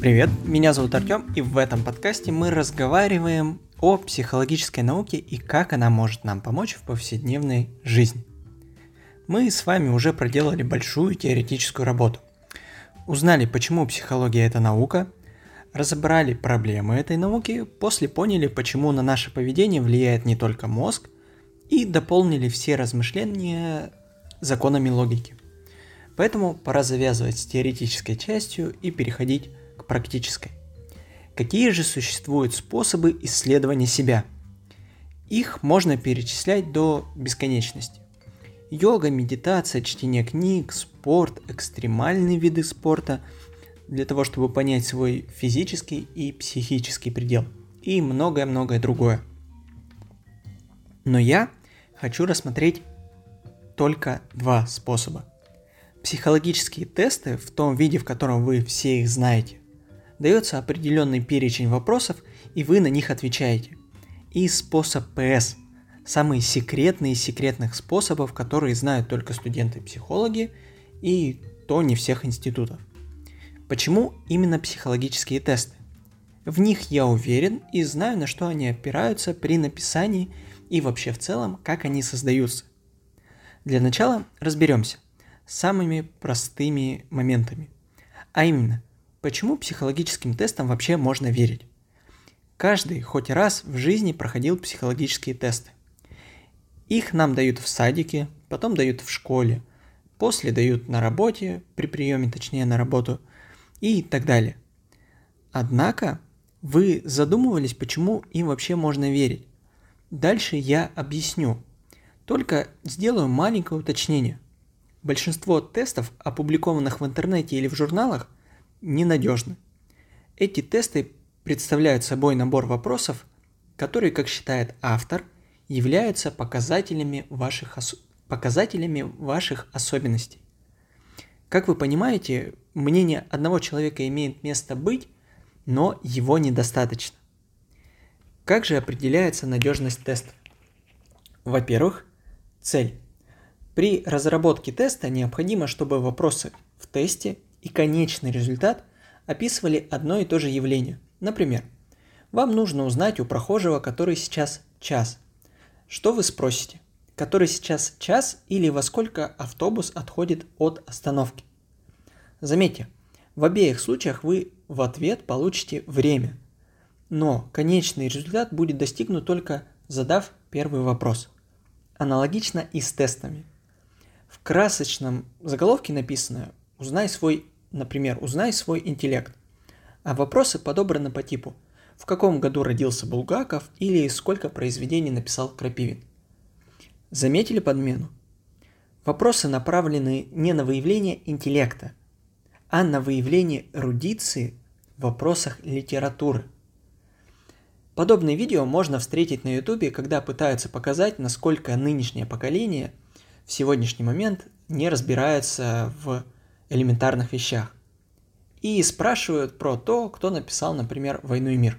Привет, меня зовут Артем, и в этом подкасте мы разговариваем о психологической науке и как она может нам помочь в повседневной жизни. Мы с вами уже проделали большую теоретическую работу. Узнали, почему психология это наука, разобрали проблемы этой науки, после поняли, почему на наше поведение влияет не только мозг, и дополнили все размышления законами логики. Поэтому пора завязывать с теоретической частью и переходить практической. Какие же существуют способы исследования себя? Их можно перечислять до бесконечности. Йога, медитация, чтение книг, спорт, экстремальные виды спорта для того, чтобы понять свой физический и психический предел и многое-многое другое. Но я хочу рассмотреть только два способа. Психологические тесты в том виде, в котором вы все их знаете, дается определенный перечень вопросов, и вы на них отвечаете. И способ ПС – самые секретные из секретных способов, которые знают только студенты-психологи, и то не всех институтов. Почему именно психологические тесты? В них я уверен и знаю, на что они опираются при написании и вообще в целом, как они создаются. Для начала разберемся с самыми простыми моментами. А именно, Почему психологическим тестам вообще можно верить? Каждый хоть раз в жизни проходил психологические тесты. Их нам дают в садике, потом дают в школе, после дают на работе, при приеме точнее на работу и так далее. Однако вы задумывались, почему им вообще можно верить. Дальше я объясню. Только сделаю маленькое уточнение. Большинство тестов, опубликованных в интернете или в журналах, ненадежны. Эти тесты представляют собой набор вопросов, которые, как считает автор, являются показателями ваших, ос... показателями ваших особенностей. Как вы понимаете, мнение одного человека имеет место быть, но его недостаточно. Как же определяется надежность теста? Во-первых, цель. При разработке теста необходимо, чтобы вопросы в тесте и конечный результат описывали одно и то же явление. Например, вам нужно узнать у прохожего, который сейчас час. Что вы спросите? Который сейчас час или во сколько автобус отходит от остановки? Заметьте, в обеих случаях вы в ответ получите время. Но конечный результат будет достигнут только задав первый вопрос. Аналогично и с тестами. В красочном заголовке написано Узнай свой, например, узнай свой интеллект. А вопросы подобраны по типу в каком году родился Булгаков или сколько произведений написал Крапивин. Заметили подмену? Вопросы направлены не на выявление интеллекта, а на выявление эрудиции в вопросах литературы. Подобные видео можно встретить на ютубе, когда пытаются показать, насколько нынешнее поколение в сегодняшний момент не разбирается в элементарных вещах. И спрашивают про то, кто написал, например, «Войну и мир».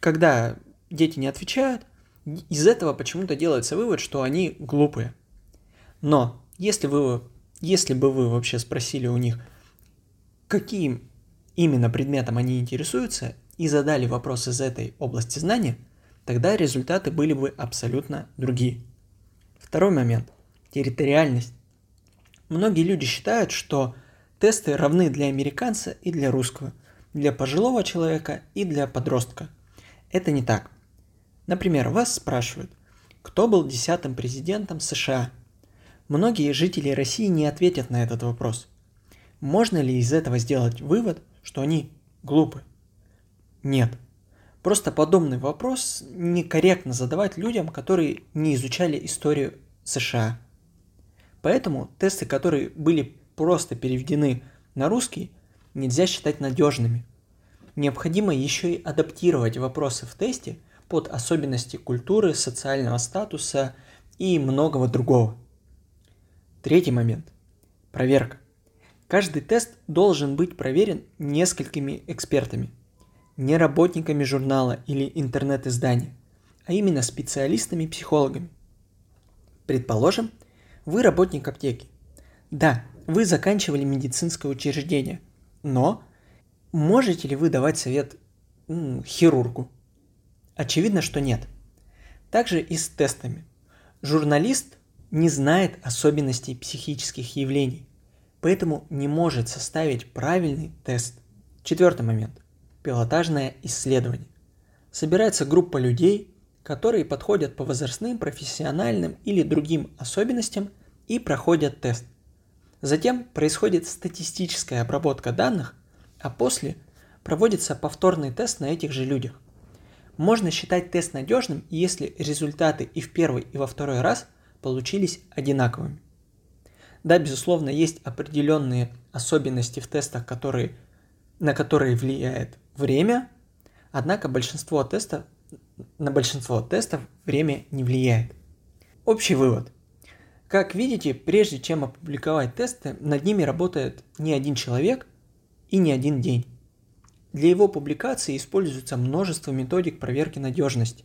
Когда дети не отвечают, из этого почему-то делается вывод, что они глупые. Но если, вы, если бы вы вообще спросили у них, каким именно предметом они интересуются, и задали вопрос из этой области знания, тогда результаты были бы абсолютно другие. Второй момент – территориальность. Многие люди считают, что тесты равны для американца и для русского, для пожилого человека и для подростка. Это не так. Например, вас спрашивают, кто был десятым президентом США? Многие жители России не ответят на этот вопрос. Можно ли из этого сделать вывод, что они глупы? Нет. Просто подобный вопрос некорректно задавать людям, которые не изучали историю США. Поэтому тесты, которые были просто переведены на русский, нельзя считать надежными. Необходимо еще и адаптировать вопросы в тесте под особенности культуры, социального статуса и многого другого. Третий момент. Проверка. Каждый тест должен быть проверен несколькими экспертами. Не работниками журнала или интернет-издания, а именно специалистами-психологами. Предположим, вы работник аптеки. Да, вы заканчивали медицинское учреждение, но Можете ли вы давать совет м, хирургу? Очевидно, что нет. Также и с тестами. Журналист не знает особенностей психических явлений, поэтому не может составить правильный тест. Четвертый момент. Пилотажное исследование. Собирается группа людей, которые подходят по возрастным, профессиональным или другим особенностям и проходят тест. Затем происходит статистическая обработка данных, а после проводится повторный тест на этих же людях. Можно считать тест надежным, если результаты и в первый, и во второй раз получились одинаковыми. Да, безусловно, есть определенные особенности в тестах, которые, на которые влияет время, однако большинство тестов, на большинство тестов время не влияет. Общий вывод. Как видите, прежде чем опубликовать тесты, над ними работает не один человек и не один день. Для его публикации используется множество методик проверки надежности.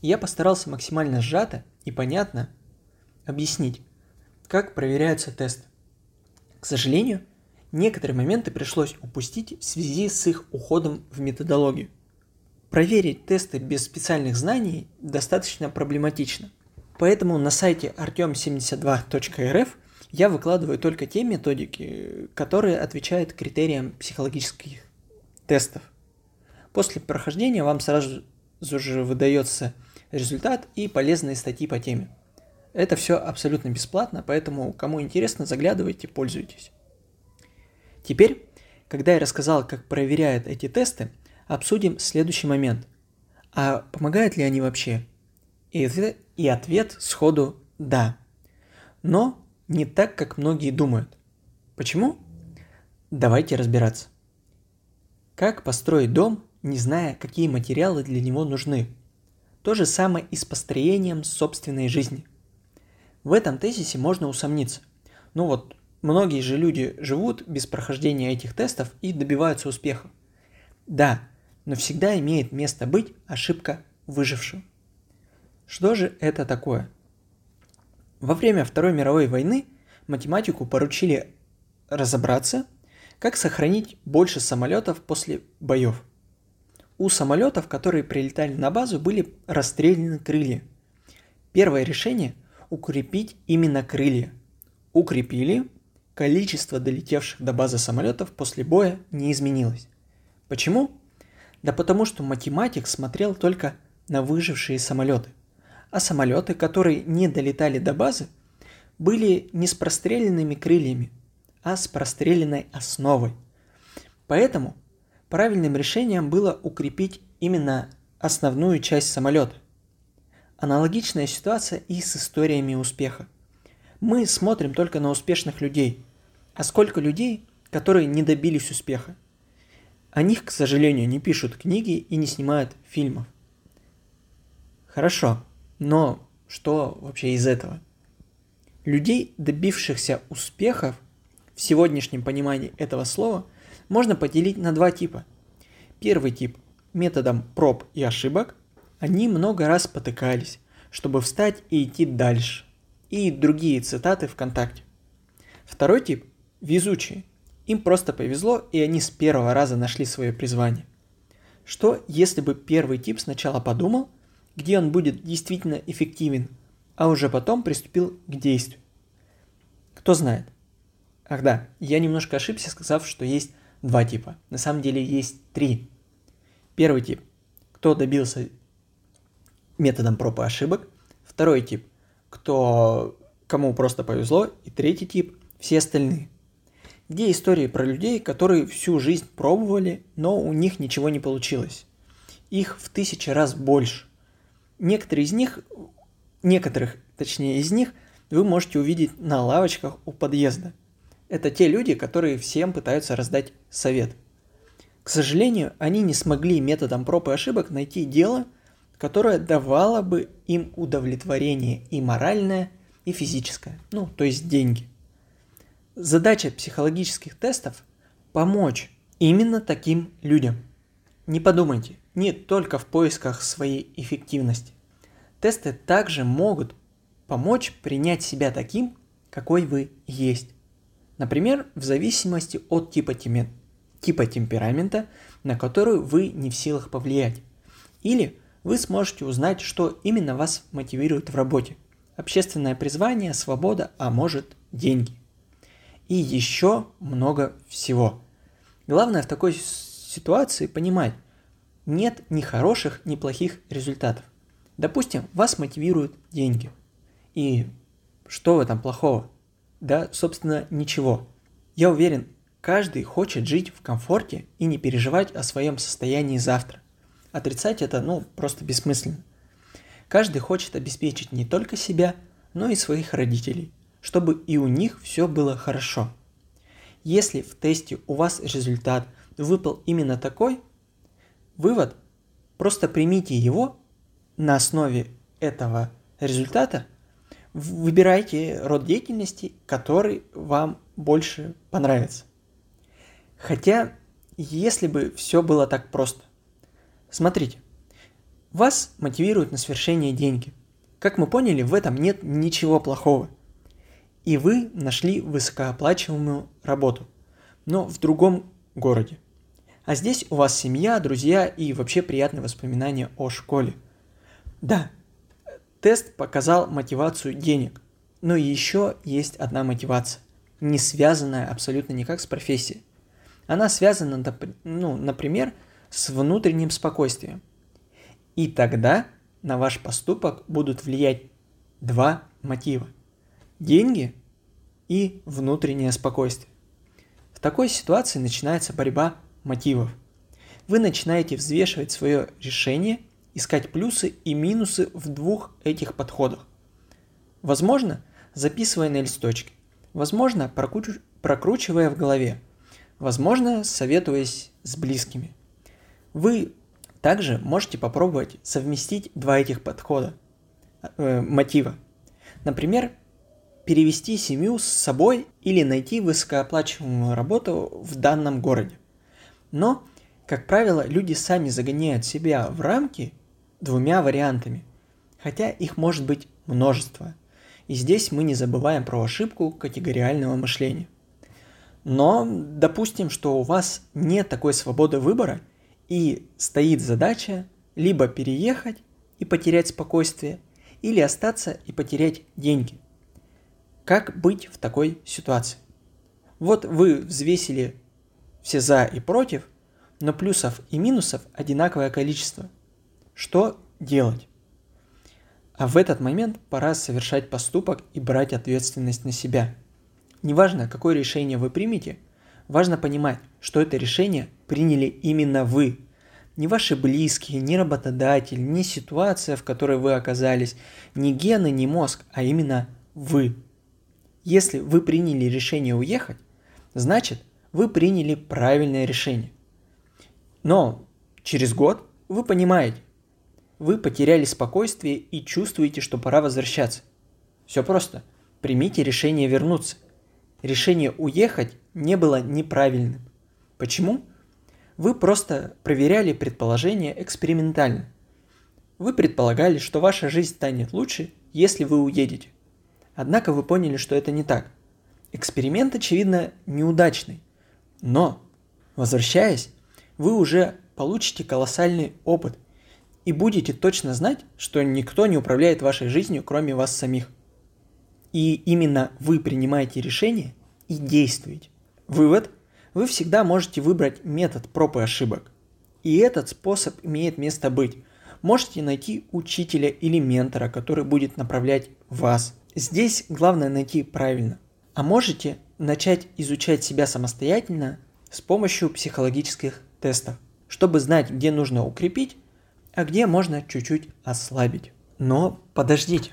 Я постарался максимально сжато и понятно объяснить, как проверяются тесты. К сожалению, некоторые моменты пришлось упустить в связи с их уходом в методологию. Проверить тесты без специальных знаний достаточно проблематично. Поэтому на сайте artem72.rf я выкладываю только те методики, которые отвечают критериям психологических тестов. После прохождения вам сразу же выдается результат и полезные статьи по теме. Это все абсолютно бесплатно, поэтому кому интересно, заглядывайте, пользуйтесь. Теперь, когда я рассказал, как проверяют эти тесты, обсудим следующий момент. А помогают ли они вообще? И, и ответ сходу «да». Но не так, как многие думают. Почему? Давайте разбираться. Как построить дом, не зная, какие материалы для него нужны? То же самое и с построением собственной жизни. В этом тезисе можно усомниться. Ну вот, многие же люди живут без прохождения этих тестов и добиваются успеха. Да, но всегда имеет место быть ошибка выжившего. Что же это такое? Во время Второй мировой войны математику поручили разобраться как сохранить больше самолетов после боев? У самолетов, которые прилетали на базу, были расстреляны крылья. Первое решение – укрепить именно крылья. Укрепили, количество долетевших до базы самолетов после боя не изменилось. Почему? Да потому что математик смотрел только на выжившие самолеты. А самолеты, которые не долетали до базы, были не с простреленными крыльями – а с простреленной основой. Поэтому правильным решением было укрепить именно основную часть самолета. Аналогичная ситуация и с историями успеха. Мы смотрим только на успешных людей. А сколько людей, которые не добились успеха? О них, к сожалению, не пишут книги и не снимают фильмов. Хорошо, но что вообще из этого? Людей, добившихся успехов, в сегодняшнем понимании этого слова можно поделить на два типа. Первый тип – методом проб и ошибок. Они много раз потыкались, чтобы встать и идти дальше. И другие цитаты ВКонтакте. Второй тип – везучие. Им просто повезло, и они с первого раза нашли свое призвание. Что, если бы первый тип сначала подумал, где он будет действительно эффективен, а уже потом приступил к действию? Кто знает. Ах да, я немножко ошибся, сказав, что есть два типа. На самом деле есть три. Первый тип. Кто добился методом проб и ошибок. Второй тип. Кто, кому просто повезло. И третий тип. Все остальные. Где истории про людей, которые всю жизнь пробовали, но у них ничего не получилось. Их в тысячи раз больше. Некоторые из них, некоторых, точнее из них, вы можете увидеть на лавочках у подъезда – это те люди, которые всем пытаются раздать совет. К сожалению, они не смогли методом проб и ошибок найти дело, которое давало бы им удовлетворение и моральное, и физическое, ну, то есть деньги. Задача психологических тестов – помочь именно таким людям. Не подумайте, не только в поисках своей эффективности. Тесты также могут помочь принять себя таким, какой вы есть. Например, в зависимости от типа типа темперамента, на которую вы не в силах повлиять. Или вы сможете узнать, что именно вас мотивирует в работе. Общественное призвание, свобода, а может деньги. И еще много всего. Главное в такой ситуации понимать, нет ни хороших, ни плохих результатов. Допустим, вас мотивируют деньги. И что в этом плохого? Да, собственно, ничего. Я уверен, каждый хочет жить в комфорте и не переживать о своем состоянии завтра. Отрицать это, ну, просто бессмысленно. Каждый хочет обеспечить не только себя, но и своих родителей, чтобы и у них все было хорошо. Если в тесте у вас результат выпал именно такой, вывод – просто примите его на основе этого результата, выбирайте род деятельности, который вам больше понравится. Хотя, если бы все было так просто. Смотрите, вас мотивируют на свершение деньги. Как мы поняли, в этом нет ничего плохого. И вы нашли высокооплачиваемую работу, но в другом городе. А здесь у вас семья, друзья и вообще приятные воспоминания о школе. Да, тест показал мотивацию денег, но еще есть одна мотивация, не связанная абсолютно никак с профессией. Она связана, ну, например, с внутренним спокойствием. И тогда на ваш поступок будут влиять два мотива. Деньги и внутреннее спокойствие. В такой ситуации начинается борьба мотивов. Вы начинаете взвешивать свое решение, искать плюсы и минусы в двух этих подходах. Возможно, записывая на листочке, возможно, прокручивая в голове, возможно, советуясь с близкими – вы также можете попробовать совместить два этих подхода, э, мотива. Например, перевести семью с собой или найти высокооплачиваемую работу в данном городе. Но, как правило, люди сами загоняют себя в рамки двумя вариантами, хотя их может быть множество. И здесь мы не забываем про ошибку категориального мышления. Но допустим, что у вас нет такой свободы выбора – и стоит задача либо переехать и потерять спокойствие, или остаться и потерять деньги. Как быть в такой ситуации? Вот вы взвесили все за и против, но плюсов и минусов одинаковое количество. Что делать? А в этот момент пора совершать поступок и брать ответственность на себя. Неважно, какое решение вы примете – Важно понимать, что это решение приняли именно вы. Не ваши близкие, не работодатель, не ситуация, в которой вы оказались, не гены, не мозг, а именно вы. Если вы приняли решение уехать, значит вы приняли правильное решение. Но через год вы понимаете, вы потеряли спокойствие и чувствуете, что пора возвращаться. Все просто. Примите решение вернуться. Решение уехать не было неправильным. Почему? Вы просто проверяли предположение экспериментально. Вы предполагали, что ваша жизнь станет лучше, если вы уедете. Однако вы поняли, что это не так. Эксперимент, очевидно, неудачный. Но, возвращаясь, вы уже получите колоссальный опыт и будете точно знать, что никто не управляет вашей жизнью, кроме вас самих. И именно вы принимаете решение и действуете. Вывод. Вы всегда можете выбрать метод проб и ошибок. И этот способ имеет место быть. Можете найти учителя или ментора, который будет направлять вас. Здесь главное найти правильно. А можете начать изучать себя самостоятельно с помощью психологических тестов, чтобы знать, где нужно укрепить, а где можно чуть-чуть ослабить. Но подождите.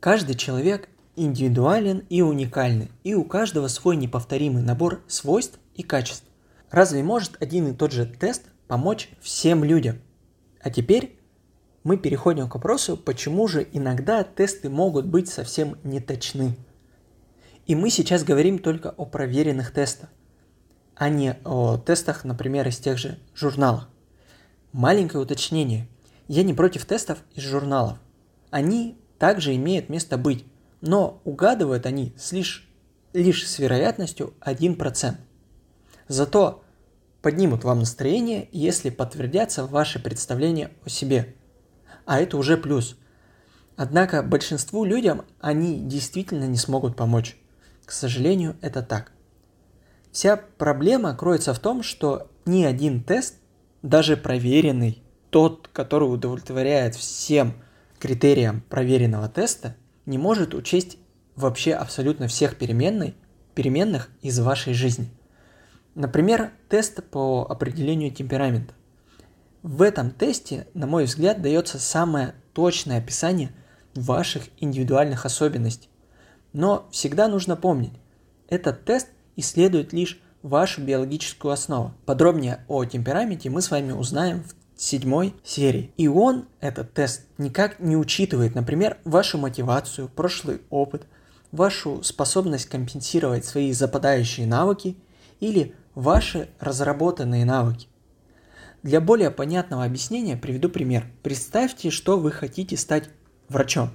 Каждый человек индивидуален и уникальный, и у каждого свой неповторимый набор свойств и качеств. Разве может один и тот же тест помочь всем людям? А теперь мы переходим к вопросу, почему же иногда тесты могут быть совсем неточны. И мы сейчас говорим только о проверенных тестах, а не о тестах, например, из тех же журналов. Маленькое уточнение. Я не против тестов из журналов. Они также имеют место быть но угадывают они лишь, лишь с вероятностью 1%. Зато поднимут вам настроение, если подтвердятся ваши представления о себе. А это уже плюс. Однако большинству людям они действительно не смогут помочь. К сожалению, это так. Вся проблема кроется в том, что ни один тест, даже проверенный, тот, который удовлетворяет всем критериям проверенного теста, не может учесть вообще абсолютно всех переменной, переменных из вашей жизни. Например, тест по определению темперамента. В этом тесте, на мой взгляд, дается самое точное описание ваших индивидуальных особенностей. Но всегда нужно помнить, этот тест исследует лишь вашу биологическую основу. Подробнее о темпераменте мы с вами узнаем в седьмой серии. И он, этот тест, никак не учитывает, например, вашу мотивацию, прошлый опыт, вашу способность компенсировать свои западающие навыки или ваши разработанные навыки. Для более понятного объяснения приведу пример. Представьте, что вы хотите стать врачом.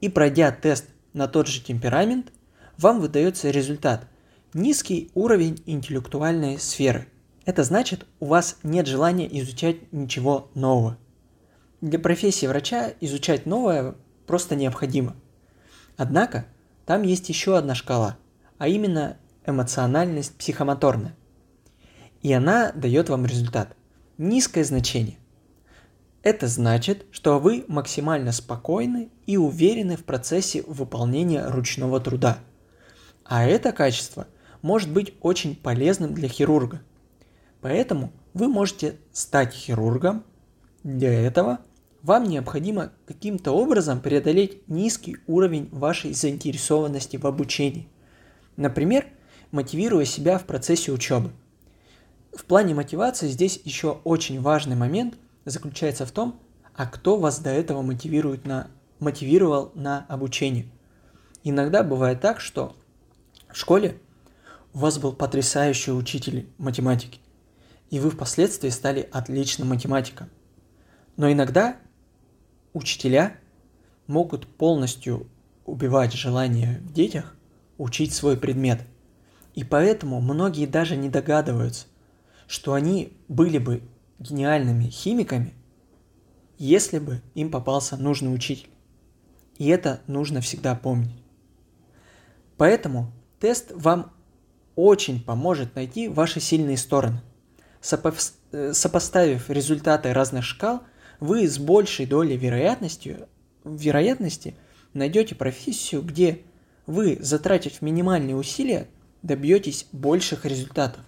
И пройдя тест на тот же темперамент, вам выдается результат – низкий уровень интеллектуальной сферы. Это значит, у вас нет желания изучать ничего нового. Для профессии врача изучать новое просто необходимо. Однако, там есть еще одна шкала, а именно эмоциональность психомоторная. И она дает вам результат. Низкое значение. Это значит, что вы максимально спокойны и уверены в процессе выполнения ручного труда. А это качество может быть очень полезным для хирурга. Поэтому вы можете стать хирургом. Для этого вам необходимо каким-то образом преодолеть низкий уровень вашей заинтересованности в обучении. Например, мотивируя себя в процессе учебы. В плане мотивации здесь еще очень важный момент заключается в том, а кто вас до этого мотивирует на, мотивировал на обучение. Иногда бывает так, что в школе у вас был потрясающий учитель математики, и вы впоследствии стали отличным математиком. Но иногда учителя могут полностью убивать желание в детях учить свой предмет. И поэтому многие даже не догадываются, что они были бы гениальными химиками, если бы им попался нужный учитель. И это нужно всегда помнить. Поэтому тест вам очень поможет найти ваши сильные стороны. Э, сопоставив результаты разных шкал, вы с большей долей вероятностью, вероятности найдете профессию, где вы, затратив минимальные усилия, добьетесь больших результатов.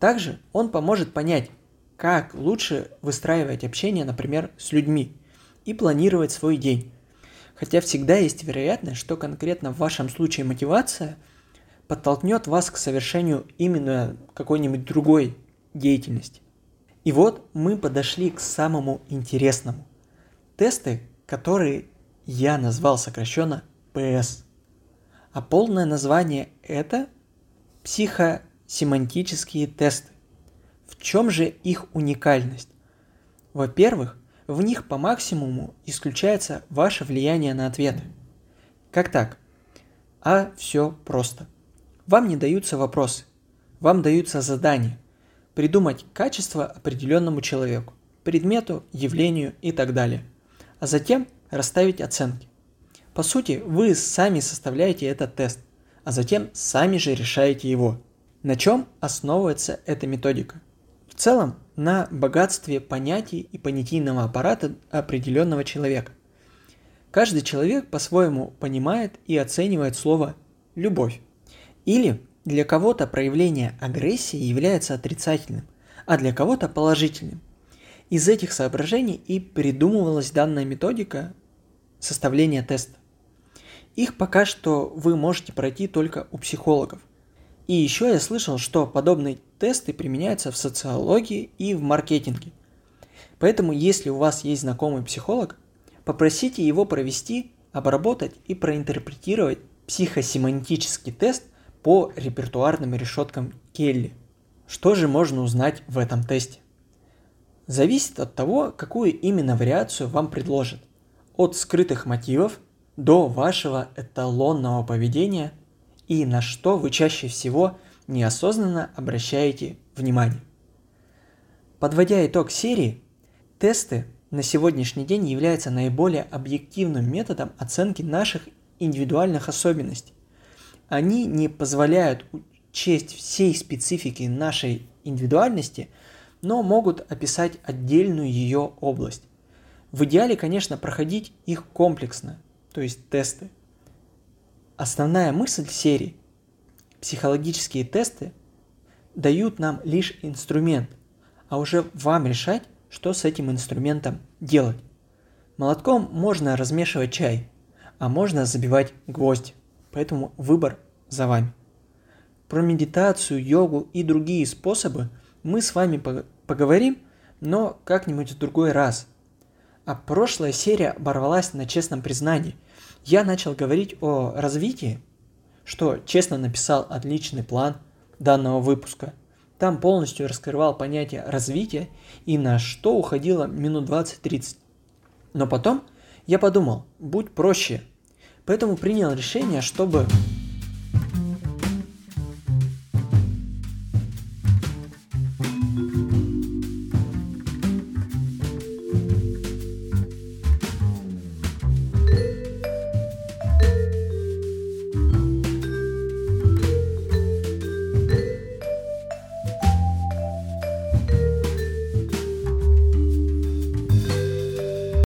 Также он поможет понять, как лучше выстраивать общение, например, с людьми и планировать свой день. Хотя всегда есть вероятность, что конкретно в вашем случае мотивация подтолкнет вас к совершению именно какой-нибудь другой деятельности. И вот мы подошли к самому интересному. Тесты, которые я назвал сокращенно ПС. А полное название это психосемантические тесты. В чем же их уникальность? Во-первых, в них по максимуму исключается ваше влияние на ответы. Как так? А все просто. Вам не даются вопросы, вам даются задания. Придумать качество определенному человеку, предмету, явлению и так далее. А затем расставить оценки. По сути, вы сами составляете этот тест, а затем сами же решаете его. На чем основывается эта методика? В целом, на богатстве понятий и понятийного аппарата определенного человека. Каждый человек по-своему понимает и оценивает слово «любовь». Или для кого-то проявление агрессии является отрицательным, а для кого-то положительным. Из этих соображений и придумывалась данная методика составления теста. Их пока что вы можете пройти только у психологов. И еще я слышал, что подобные тесты применяются в социологии и в маркетинге. Поэтому, если у вас есть знакомый психолог, попросите его провести, обработать и проинтерпретировать психосемантический тест по репертуарным решеткам Келли. Что же можно узнать в этом тесте? Зависит от того, какую именно вариацию вам предложат. От скрытых мотивов до вашего эталонного поведения и на что вы чаще всего неосознанно обращаете внимание. Подводя итог серии, тесты на сегодняшний день являются наиболее объективным методом оценки наших индивидуальных особенностей. Они не позволяют учесть всей специфики нашей индивидуальности, но могут описать отдельную ее область. В идеале, конечно, проходить их комплексно, то есть тесты. Основная мысль серии – психологические тесты дают нам лишь инструмент, а уже вам решать, что с этим инструментом делать. Молотком можно размешивать чай, а можно забивать гвоздь, поэтому выбор за вами. Про медитацию, йогу и другие способы мы с вами поговорим, но как-нибудь в другой раз. А прошлая серия оборвалась на честном признании. Я начал говорить о развитии, что честно написал отличный план данного выпуска. Там полностью раскрывал понятие развития и на что уходило минут 20-30. Но потом я подумал, будь проще. Поэтому принял решение, чтобы